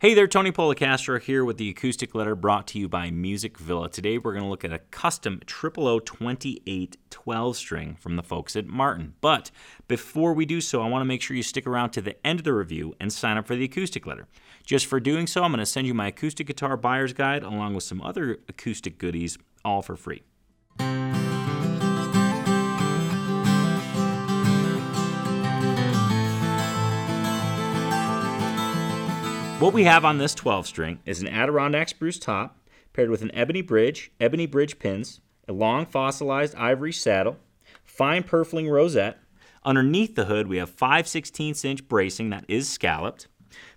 Hey there, Tony Policastro here with the acoustic letter brought to you by Music Villa. Today we're going to look at a custom 00028 12 string from the folks at Martin. But before we do so, I want to make sure you stick around to the end of the review and sign up for the acoustic letter. Just for doing so, I'm going to send you my acoustic guitar buyer's guide along with some other acoustic goodies, all for free. What we have on this 12 string is an Adirondack spruce top paired with an ebony bridge, ebony bridge pins, a long fossilized ivory saddle, fine purfling rosette. Underneath the hood, we have 5 16 inch bracing that is scalloped.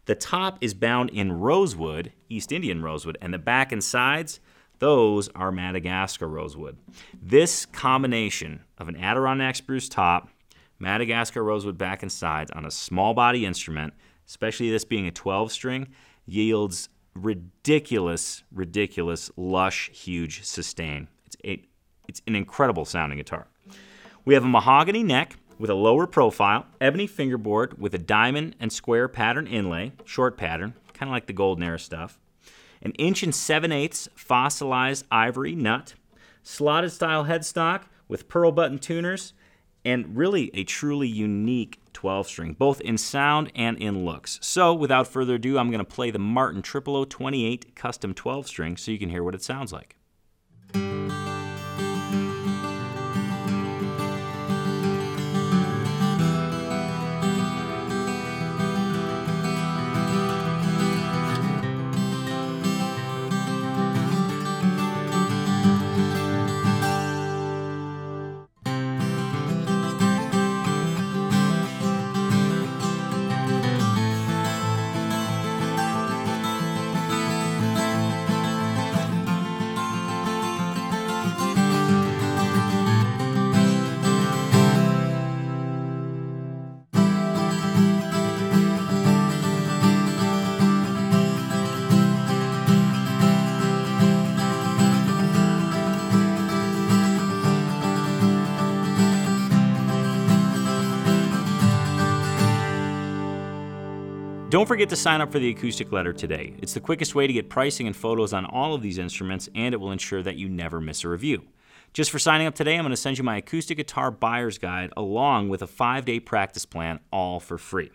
The top is bound in rosewood, East Indian rosewood, and the back and sides, those are Madagascar rosewood. This combination of an Adirondack spruce top, Madagascar rosewood back and sides on a small body instrument especially this being a 12 string, yields ridiculous, ridiculous, lush, huge sustain. It's, a, it's an incredible sounding guitar. We have a mahogany neck with a lower profile, ebony fingerboard with a diamond and square pattern inlay, short pattern, kind of like the Golden Era stuff. An inch and seven eighths fossilized ivory nut, slotted style headstock with pearl button tuners, and really a truly unique 12 string, both in sound and in looks. So, without further ado, I'm going to play the Martin 00028 custom 12 string so you can hear what it sounds like. Don't forget to sign up for the acoustic letter today. It's the quickest way to get pricing and photos on all of these instruments, and it will ensure that you never miss a review. Just for signing up today, I'm going to send you my acoustic guitar buyer's guide along with a five day practice plan, all for free.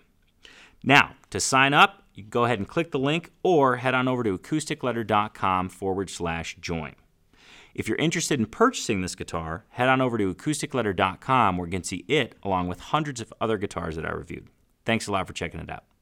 Now, to sign up, you can go ahead and click the link or head on over to acousticletter.com forward slash join. If you're interested in purchasing this guitar, head on over to acousticletter.com where you can see it along with hundreds of other guitars that I reviewed. Thanks a lot for checking it out.